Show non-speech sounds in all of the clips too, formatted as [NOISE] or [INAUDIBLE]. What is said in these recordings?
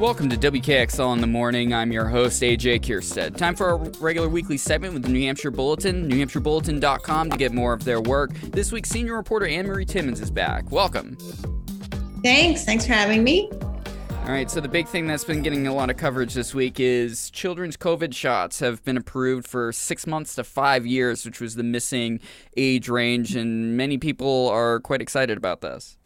Welcome to WKXL in the morning. I'm your host, AJ Kierstead. Time for our regular weekly segment with the New Hampshire Bulletin, newhampshirebulletin.com to get more of their work. This week, senior reporter Anne Marie Timmins is back. Welcome. Thanks. Thanks for having me. All right, so the big thing that's been getting a lot of coverage this week is children's COVID shots have been approved for six months to five years, which was the missing age range, and many people are quite excited about this.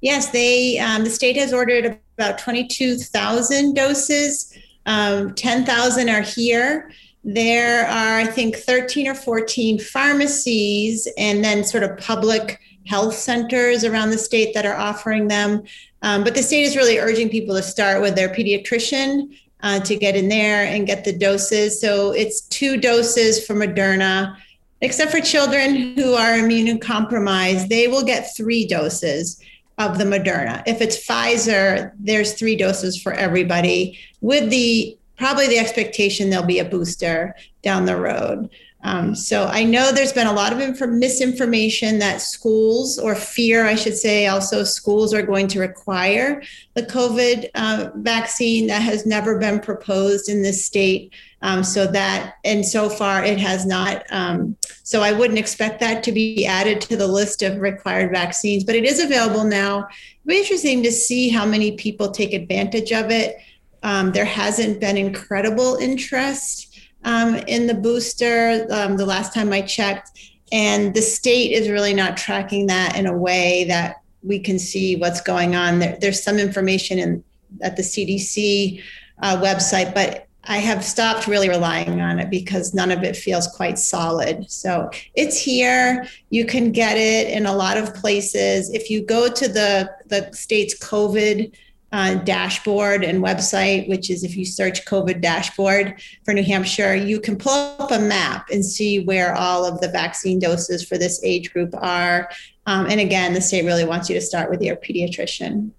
Yes, they um, the state has ordered about 22,000 doses. Um, 10,000 are here. There are, I think, 13 or 14 pharmacies and then sort of public health centers around the state that are offering them. Um, but the state is really urging people to start with their pediatrician uh, to get in there and get the doses. So it's two doses for Moderna. Except for children who are immune compromised, they will get three doses of the Moderna. If it's Pfizer, there's three doses for everybody with the probably the expectation there'll be a booster down the road. Um, so I know there's been a lot of inf- misinformation that schools, or fear, I should say, also schools are going to require the COVID uh, vaccine that has never been proposed in this state. Um, so that, and so far it has not. Um, so I wouldn't expect that to be added to the list of required vaccines, but it is available now. It'll be interesting to see how many people take advantage of it. Um, there hasn't been incredible interest um, in the booster um, the last time I checked. And the state is really not tracking that in a way that we can see what's going on. There, there's some information in at the CDC uh, website, but I have stopped really relying on it because none of it feels quite solid. So it's here. You can get it in a lot of places. If you go to the, the state's COVID uh, dashboard and website, which is if you search COVID dashboard for New Hampshire, you can pull up a map and see where all of the vaccine doses for this age group are. Um, and again, the state really wants you to start with your pediatrician.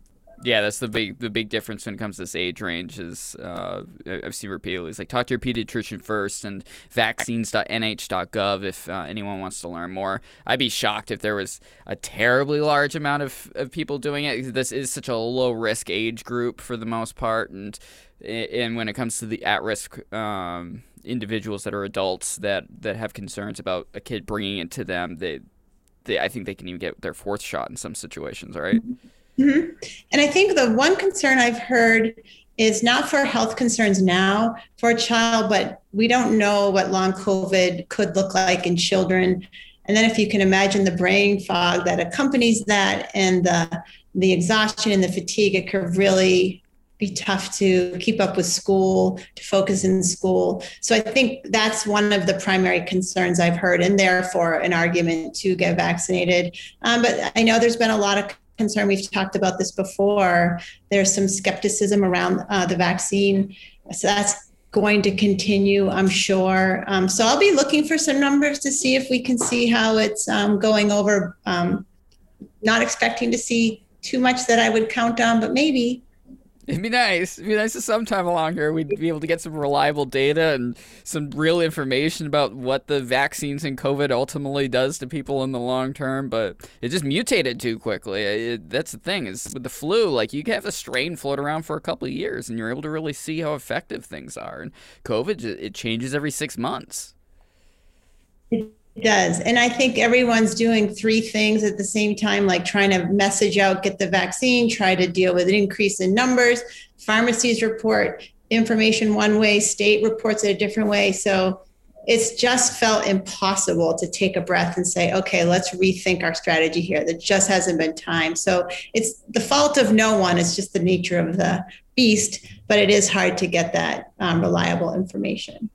Yeah, that's the big the big difference when it comes to this age range is uh, I've seen repeatedly. It's like talk to your pediatrician first and vaccines.nh.gov if uh, anyone wants to learn more. I'd be shocked if there was a terribly large amount of, of people doing it. This is such a low risk age group for the most part, and and when it comes to the at risk um, individuals that are adults that that have concerns about a kid bringing it to them, they, they I think they can even get their fourth shot in some situations. Right. Mm-hmm. And I think the one concern I've heard is not for health concerns now for a child, but we don't know what long COVID could look like in children. And then if you can imagine the brain fog that accompanies that and the the exhaustion and the fatigue, it could really be tough to keep up with school, to focus in school. So I think that's one of the primary concerns I've heard, and therefore an argument to get vaccinated. Um, but I know there's been a lot of concern. We've talked about this before. There's some skepticism around uh, the vaccine. So that's going to continue, I'm sure. Um, so I'll be looking for some numbers to see if we can see how it's um, going over. Um, not expecting to see too much that I would count on, but maybe. [LAUGHS] It'd be nice. It'd be nice to sometime along here we'd be able to get some reliable data and some real information about what the vaccines and COVID ultimately does to people in the long term. But it just mutated too quickly. It, that's the thing is with the flu, like you have a strain float around for a couple of years and you're able to really see how effective things are. And COVID, it changes every six months. It does. And I think everyone's doing three things at the same time, like trying to message out, get the vaccine, try to deal with an increase in numbers. Pharmacies report information one way, state reports it a different way. So it's just felt impossible to take a breath and say, okay, let's rethink our strategy here. There just hasn't been time. So it's the fault of no one. It's just the nature of the beast, but it is hard to get that um, reliable information.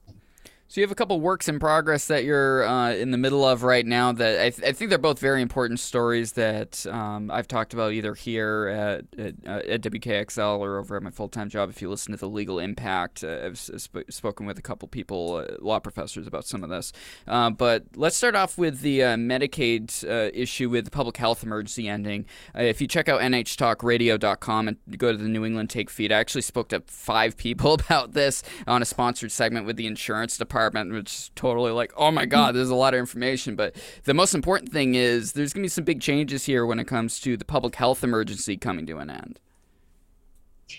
So you have a couple works in progress that you're uh, in the middle of right now. That I, th- I, think they're both very important stories that um, I've talked about either here at, at, uh, at, WKXL or over at my full time job. If you listen to the Legal Impact, uh, I've sp- spoken with a couple people, uh, law professors, about some of this. Uh, but let's start off with the uh, Medicaid issue with the public health emergency ending. if you check out nhtalkradio.com and go to the New England Take feed, I actually spoke to five [LAUGHS] people about this on a sponsored segment with the insurance department department, which is totally like, oh my God, there's a lot of information. But the most important thing is there's going to be some big changes here when it comes to the public health emergency coming to an end.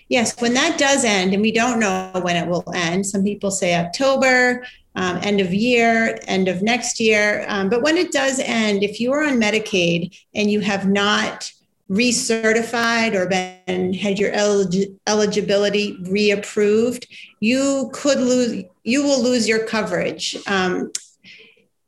Yes, when that does end, and we don't know when it will end, some people say October, um, end of year, end of next year. Um, but when it does end, if you are on Medicaid and you have not recertified or been had your elig- eligibility reapproved, you could lose. You will lose your coverage. Um,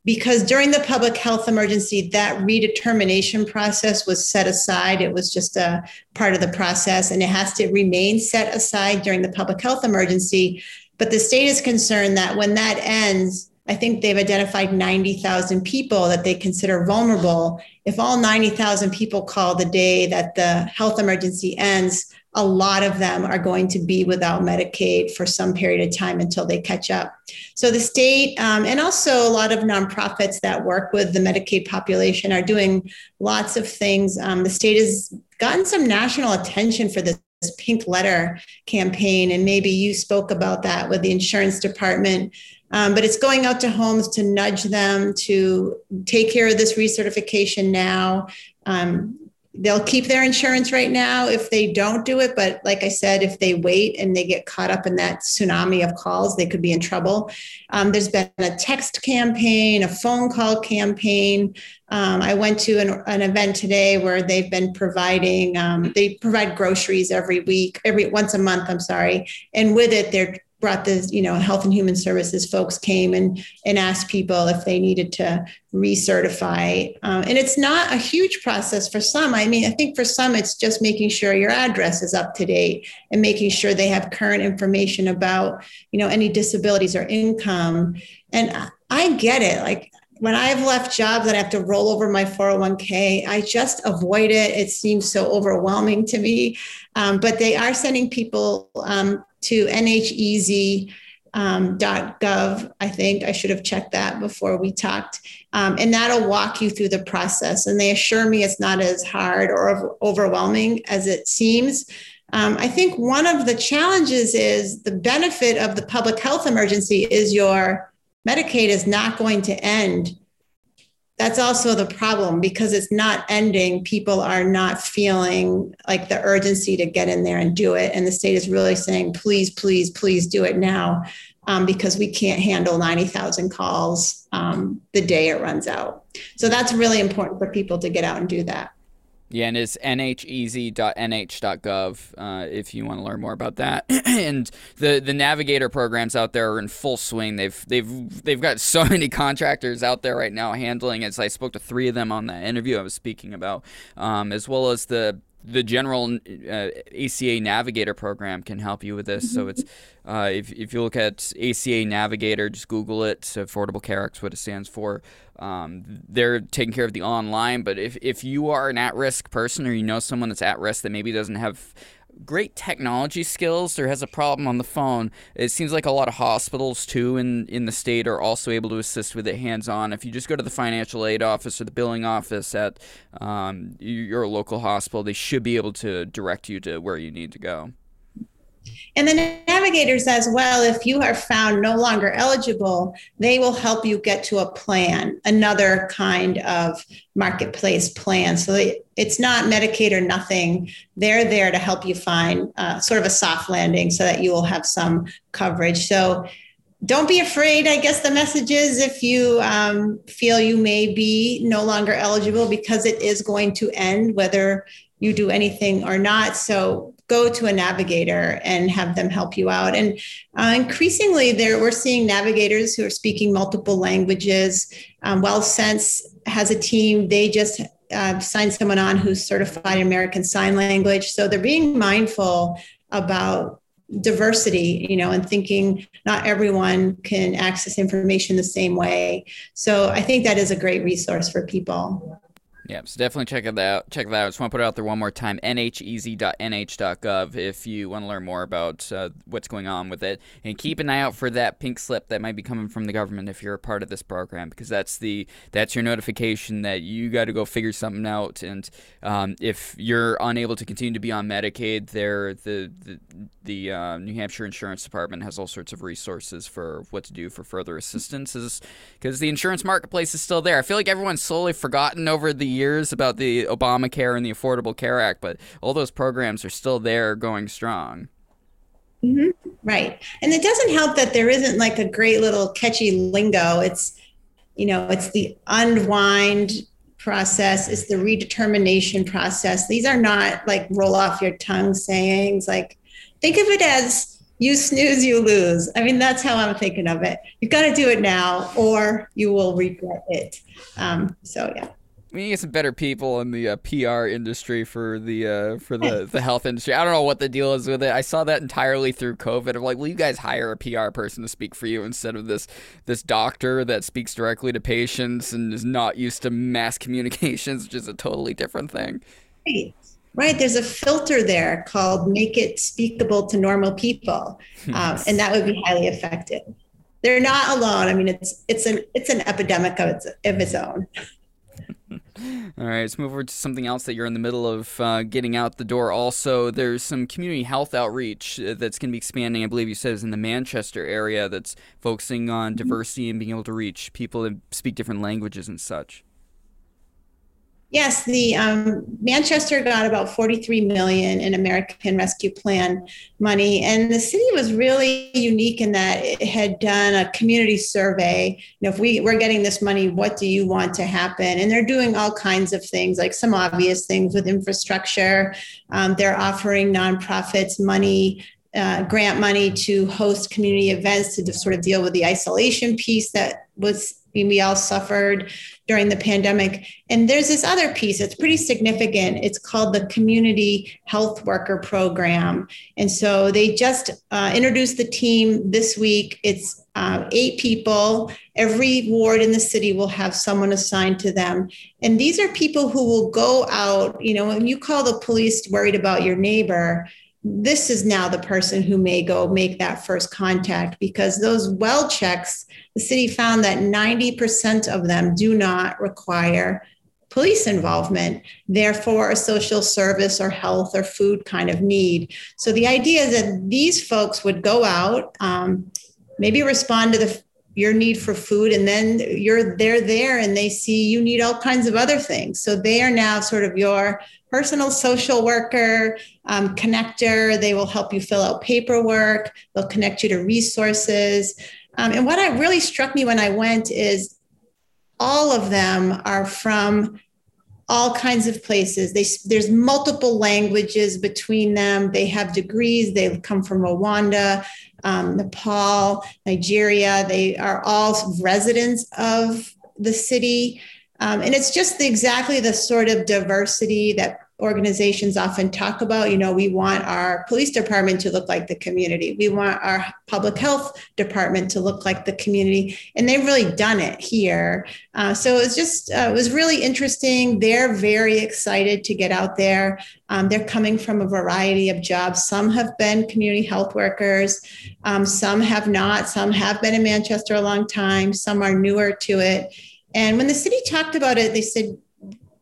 because during the public health emergency, that redetermination process was set aside. It was just a part of the process, and it has to remain set aside during the public health emergency. But the state is concerned that when that ends, I think they've identified 90,000 people that they consider vulnerable. If all 90,000 people call the day that the health emergency ends, a lot of them are going to be without Medicaid for some period of time until they catch up. So the state um, and also a lot of nonprofits that work with the Medicaid population are doing lots of things. Um, the state has gotten some national attention for this pink letter campaign and maybe you spoke about that with the insurance department um, but it's going out to homes to nudge them to take care of this recertification now. Um, they'll keep their insurance right now if they don't do it but like i said if they wait and they get caught up in that tsunami of calls they could be in trouble. Um, there's been a text campaign a phone call campaign. Um, i went to an, an, event today where they've been providing um, they provide groceries every week every once a month i'm sorry. And with it they're brought the you know health and human services folks came and and asked people if they needed to recertify um, and it's not a huge process for some i mean i think for some it's just making sure your address is up to date and making sure they have current information about you know any disabilities or income and i get it like when I've left jobs that I have to roll over my 401k, I just avoid it. It seems so overwhelming to me. Um, but they are sending people um, to NHEZ. Um, .gov. I think I should have checked that before we talked, um, and that'll walk you through the process. And they assure me it's not as hard or overwhelming as it seems. Um, I think one of the challenges is the benefit of the public health emergency is your Medicaid is not going to end that's also the problem because it's not ending. People are not feeling like the urgency to get in there and do it. And the state is really saying, please, please, please do it now um, because we can't handle 90,000 calls um, the day it runs out. So that's really important for people to get out and do that. Yeah, and it's nhez.nh.gov uh, if you want to learn more about that. [CLEARS THROAT] and the the navigator programs out there are in full swing. They've they've they've got so [LAUGHS] many contractors out there right now handling it. So I spoke to three of them on that interview I was speaking about, um, as well as the the general uh, ACA Navigator program can help you with this. So it's uh, if, if you look at ACA Navigator, just Google it. So Affordable Care Act, what it stands for. Um, they're taking care of the online. But if, if you are an at risk person or you know someone that's at risk that maybe doesn't have great technology skills or has a problem on the phone. It seems like a lot of hospitals too in in the state are also able to assist with it hands on. If you just go to the financial aid office or the billing office at um, your local hospital, they should be able to direct you to where you need to go. And the navigators, as well, if you are found no longer eligible, they will help you get to a plan, another kind of marketplace plan. So it's not Medicaid or nothing. They're there to help you find uh, sort of a soft landing so that you will have some coverage. So don't be afraid. I guess the message is if you um, feel you may be no longer eligible because it is going to end, whether you do anything or not. So go to a navigator and have them help you out. And uh, increasingly, there we're seeing navigators who are speaking multiple languages. Um, WellSense has a team; they just uh, signed someone on who's certified in American Sign Language. So they're being mindful about diversity you know and thinking not everyone can access information the same way so i think that is a great resource for people yeah, so definitely check it out. Check that out. Just want to put it out there one more time: nhez.nh.gov if you want to learn more about uh, what's going on with it, and keep an eye out for that pink slip that might be coming from the government if you're a part of this program, because that's the that's your notification that you got to go figure something out. And um, if you're unable to continue to be on Medicaid, there the the, the uh, New Hampshire Insurance Department has all sorts of resources for what to do for further assistance, because the insurance marketplace is still there. I feel like everyone's slowly forgotten over the years about the Obamacare and the Affordable Care Act, but all those programs are still there going strong. Mm-hmm. Right. And it doesn't help that there isn't like a great little catchy lingo. It's, you know, it's the unwind process, it's the redetermination process. These are not like roll off your tongue sayings. Like, think of it as you snooze, you lose. I mean, that's how I'm thinking of it. You've got to do it now or you will regret it. Um, so, yeah we need some better people in the uh, PR industry for the uh, for the, [LAUGHS] the health industry. I don't know what the deal is with it. I saw that entirely through COVID. I'm like, will you guys hire a PR person to speak for you instead of this this doctor that speaks directly to patients and is not used to mass [LAUGHS] communications, which is a totally different thing. Right. Right. There's a filter there called "Make It Speakable to Normal People," [LAUGHS] um, and that would be highly effective. They're not alone. I mean, it's it's an it's an epidemic of its of its own. All right, let's move over to something else that you're in the middle of uh, getting out the door. Also, there's some community health outreach uh, that's going to be expanding. I believe you said is in the Manchester area that's focusing on mm-hmm. diversity and being able to reach people that speak different languages and such. Yes, the um, Manchester got about 43 million in American Rescue Plan money, and the city was really unique in that it had done a community survey. You know, if we we're getting this money, what do you want to happen? And they're doing all kinds of things, like some obvious things with infrastructure. Um, they're offering nonprofits money uh, grant money to host community events to sort of deal with the isolation piece that was we all suffered during the pandemic. And there's this other piece that's pretty significant. It's called the Community Health Worker Program. And so they just uh, introduced the team this week. It's uh, eight people. Every ward in the city will have someone assigned to them. And these are people who will go out, you know, when you call the police worried about your neighbor, this is now the person who may go make that first contact because those well checks, the city found that 90% of them do not require police involvement, therefore, a social service or health or food kind of need. So the idea is that these folks would go out, um, maybe respond to the your need for food and then you're they're there and they see you need all kinds of other things. So they are now sort of your personal social worker um, connector. They will help you fill out paperwork. They'll connect you to resources um, and what I really struck me when i went is all of them are from all kinds of places. They, there's multiple languages between them. They have degrees. They come from Rwanda, um, Nepal, Nigeria. They are all residents of the city. Um, and it's just the, exactly the sort of diversity that organizations often talk about. You know, we want our police department to look like the community. We want our public health department to look like the community, and they've really done it here. Uh, so was just uh, it was really interesting. They're very excited to get out there. Um, they're coming from a variety of jobs. Some have been community health workers, um, some have not. Some have been in Manchester a long time. Some are newer to it. And when the city talked about it, they said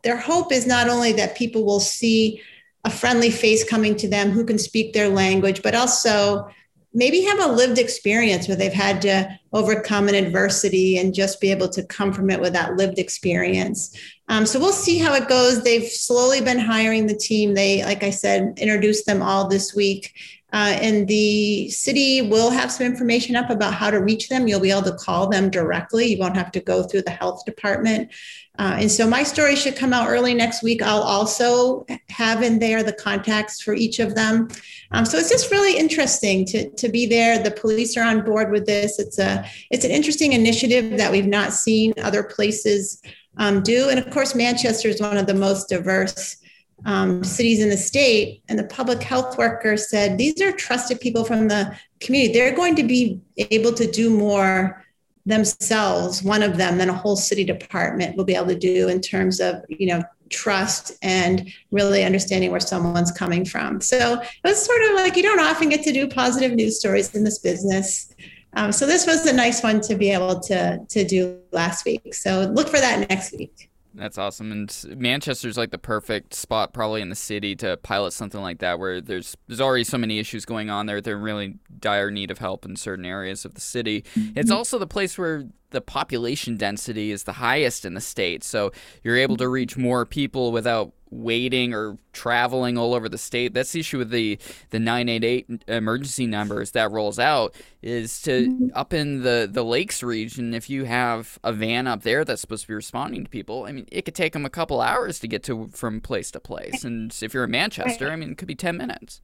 their hope is not only that people will see a friendly face coming to them who can speak their language, but also maybe have a lived experience where they've had to overcome an adversity and just be able to come from it with that lived experience. Um, so we'll see how it goes. They've slowly been hiring the team. They, like I said, introduced them all this week. Uh, and the city will have some information up about how to reach them. You'll be able to call them directly. You won't have to go through the health department. Uh, and so my story should come out early next week. I'll also have in there the contacts for each of them. Um, so it's just really interesting to, to be there. The police are on board with this. It's a it's an interesting initiative that we've not seen other places um, do. And of course, Manchester is one of the most diverse um, cities in the state. And the public health worker said these are trusted people from the community. They're going to be able to do more themselves, one of them, than a whole city department will be able to do in terms of, you know, trust and really understanding where someone's coming from. So it was sort of like you don't often get to do positive news stories in this business. Um, so this was a nice one to be able to to do last week. So look for that next week. That's awesome. And Manchester's like the perfect spot probably in the city to pilot something like that where there's there's already so many issues going on there. They're in really dire need of help in certain areas of the city. Mm-hmm. It's also the place where the population density is the highest in the state. So you're able to reach more people without waiting or traveling all over the state. That's the issue with the the 988 emergency numbers that rolls out is to mm-hmm. up in the the lakes region if you have a van up there that's supposed to be responding to people, I mean, it could take them a couple hours to get to from place to place. And if you're in Manchester, I mean, it could be 10 minutes.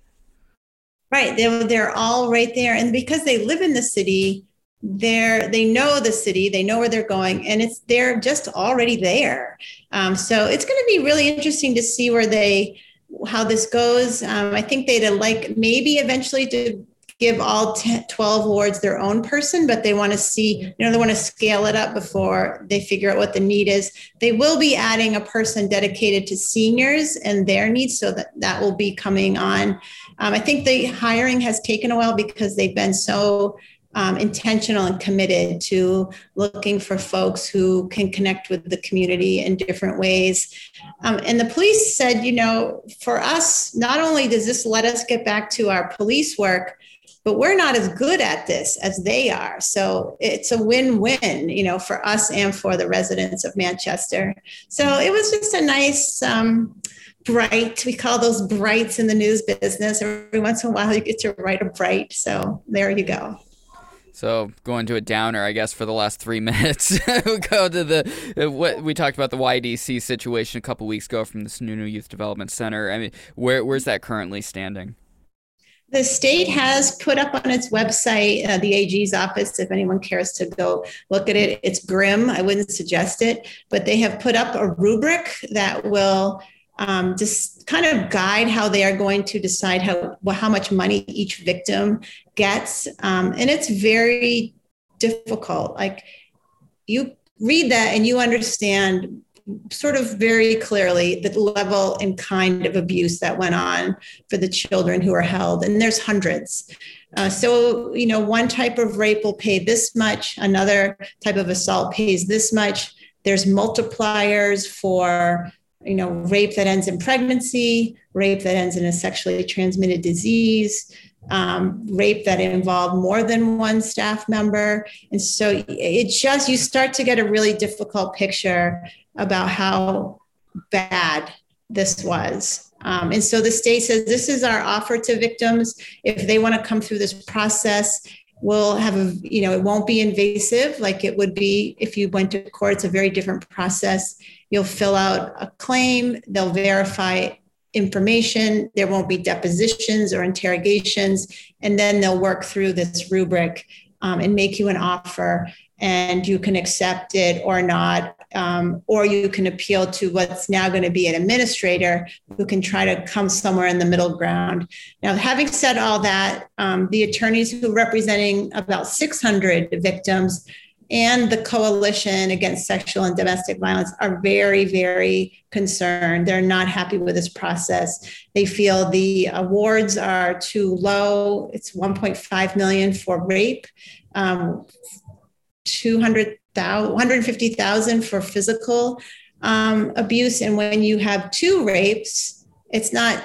Right. They're, they're all right there. And because they live in the city, they're they know the city they know where they're going and it's they're just already there. Um, so it's going to be really interesting to see where they how this goes. Um, i think they'd like maybe eventually to give all 10, 12 wards their own person but they want to see you know they want to scale it up before they figure out what the need is. They will be adding a person dedicated to seniors and their needs so that that will be coming on. Um, i think the hiring has taken a while because they've been so um, intentional and committed to looking for folks who can connect with the community in different ways. Um, and the police said, you know, for us, not only does this let us get back to our police work, but we're not as good at this as they are. So it's a win-win, you know, for us and for the residents of Manchester. So it was just a nice, um, bright. We call those brights in the news business. Every once in a while, you get to write a bright. So there you go. So going to a downer, I guess, for the last three [LAUGHS] minutes. we go to the uh, what we talked about the YDC situation a couple weeks ago from the Sununu Youth Development Center. I mean, where where's that currently standing? The state has put up on its website, uh, the AG's office, if anyone cares to go look at it. It's grim. I wouldn't suggest it, but they have put up a rubric that will um, just kind of guide how they are going to decide how how much money each victim gets, um, and it's very difficult. Like you read that and you understand sort of very clearly the level and kind of abuse that went on for the children who are held, and there's hundreds. Uh, so, you know, one type of rape will pay this much, another type of assault pays this much. There's multipliers for you know, rape that ends in pregnancy, rape that ends in a sexually transmitted disease, um, rape that involved more than one staff member. And so it just, you start to get a really difficult picture about how bad this was. Um, and so the state says this is our offer to victims. If they want to come through this process, we'll have a, you know, it won't be invasive like it would be if you went to court. It's a very different process. You'll fill out a claim, they'll verify information, there won't be depositions or interrogations, and then they'll work through this rubric um, and make you an offer, and you can accept it or not. Um, or you can appeal to what's now going to be an administrator who can try to come somewhere in the middle ground. Now, having said all that, um, the attorneys who are representing about 600 victims and the coalition against sexual and domestic violence are very very concerned. They're not happy with this process. They feel the awards are too low. It's 1.5 million for rape um, 150,000 for physical um, abuse. And when you have two rapes it's not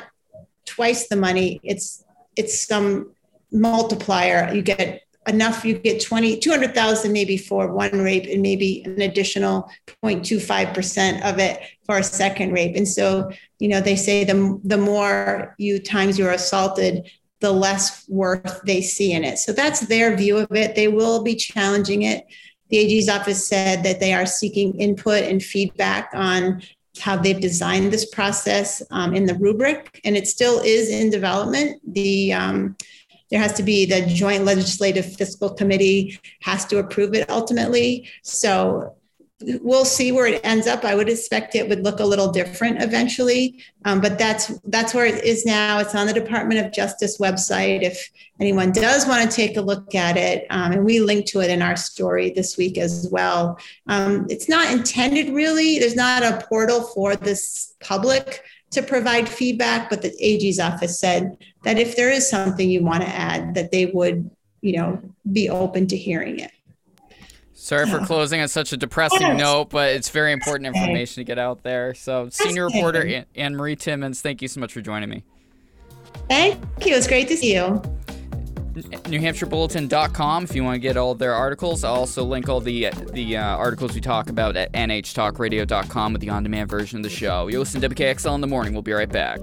twice the money. It's it's some multiplier. You get enough you get 20 200,000 maybe for one rape and maybe an additional 0.25% of it for a second rape. And so you know they say the the more you times you're assaulted the less worth they see in it. So that's their view of it. They will be challenging it. The AG's office said that they are seeking input and feedback on how they've designed this process um, in the rubric, and it still is in development. The um, there has to be the joint legislative fiscal committee has to approve it ultimately. So we'll see where it ends up. I would expect it would look a little different eventually, um, but that's that's where it is now. It's on the Department of Justice website. If anyone does want to take a look at it, um, and we link to it in our story this week as well. Um, it's not intended really. There's not a portal for this public to provide feedback, but the AG's office said that if there is something you want to add, that they would, you know, be open to hearing it. Sorry for closing on such a depressing yes. note, but it's very important information to get out there. So, senior reporter Anne Marie Timmins, thank you so much for joining me. Thank you. It's great to see you. NewHampshireBulletin.com if you want to get all their articles. I'll also link all the the uh, articles we talk about at NHTalkRadio.com with the on-demand version of the show. You listen to WKXL in the morning. We'll be right back.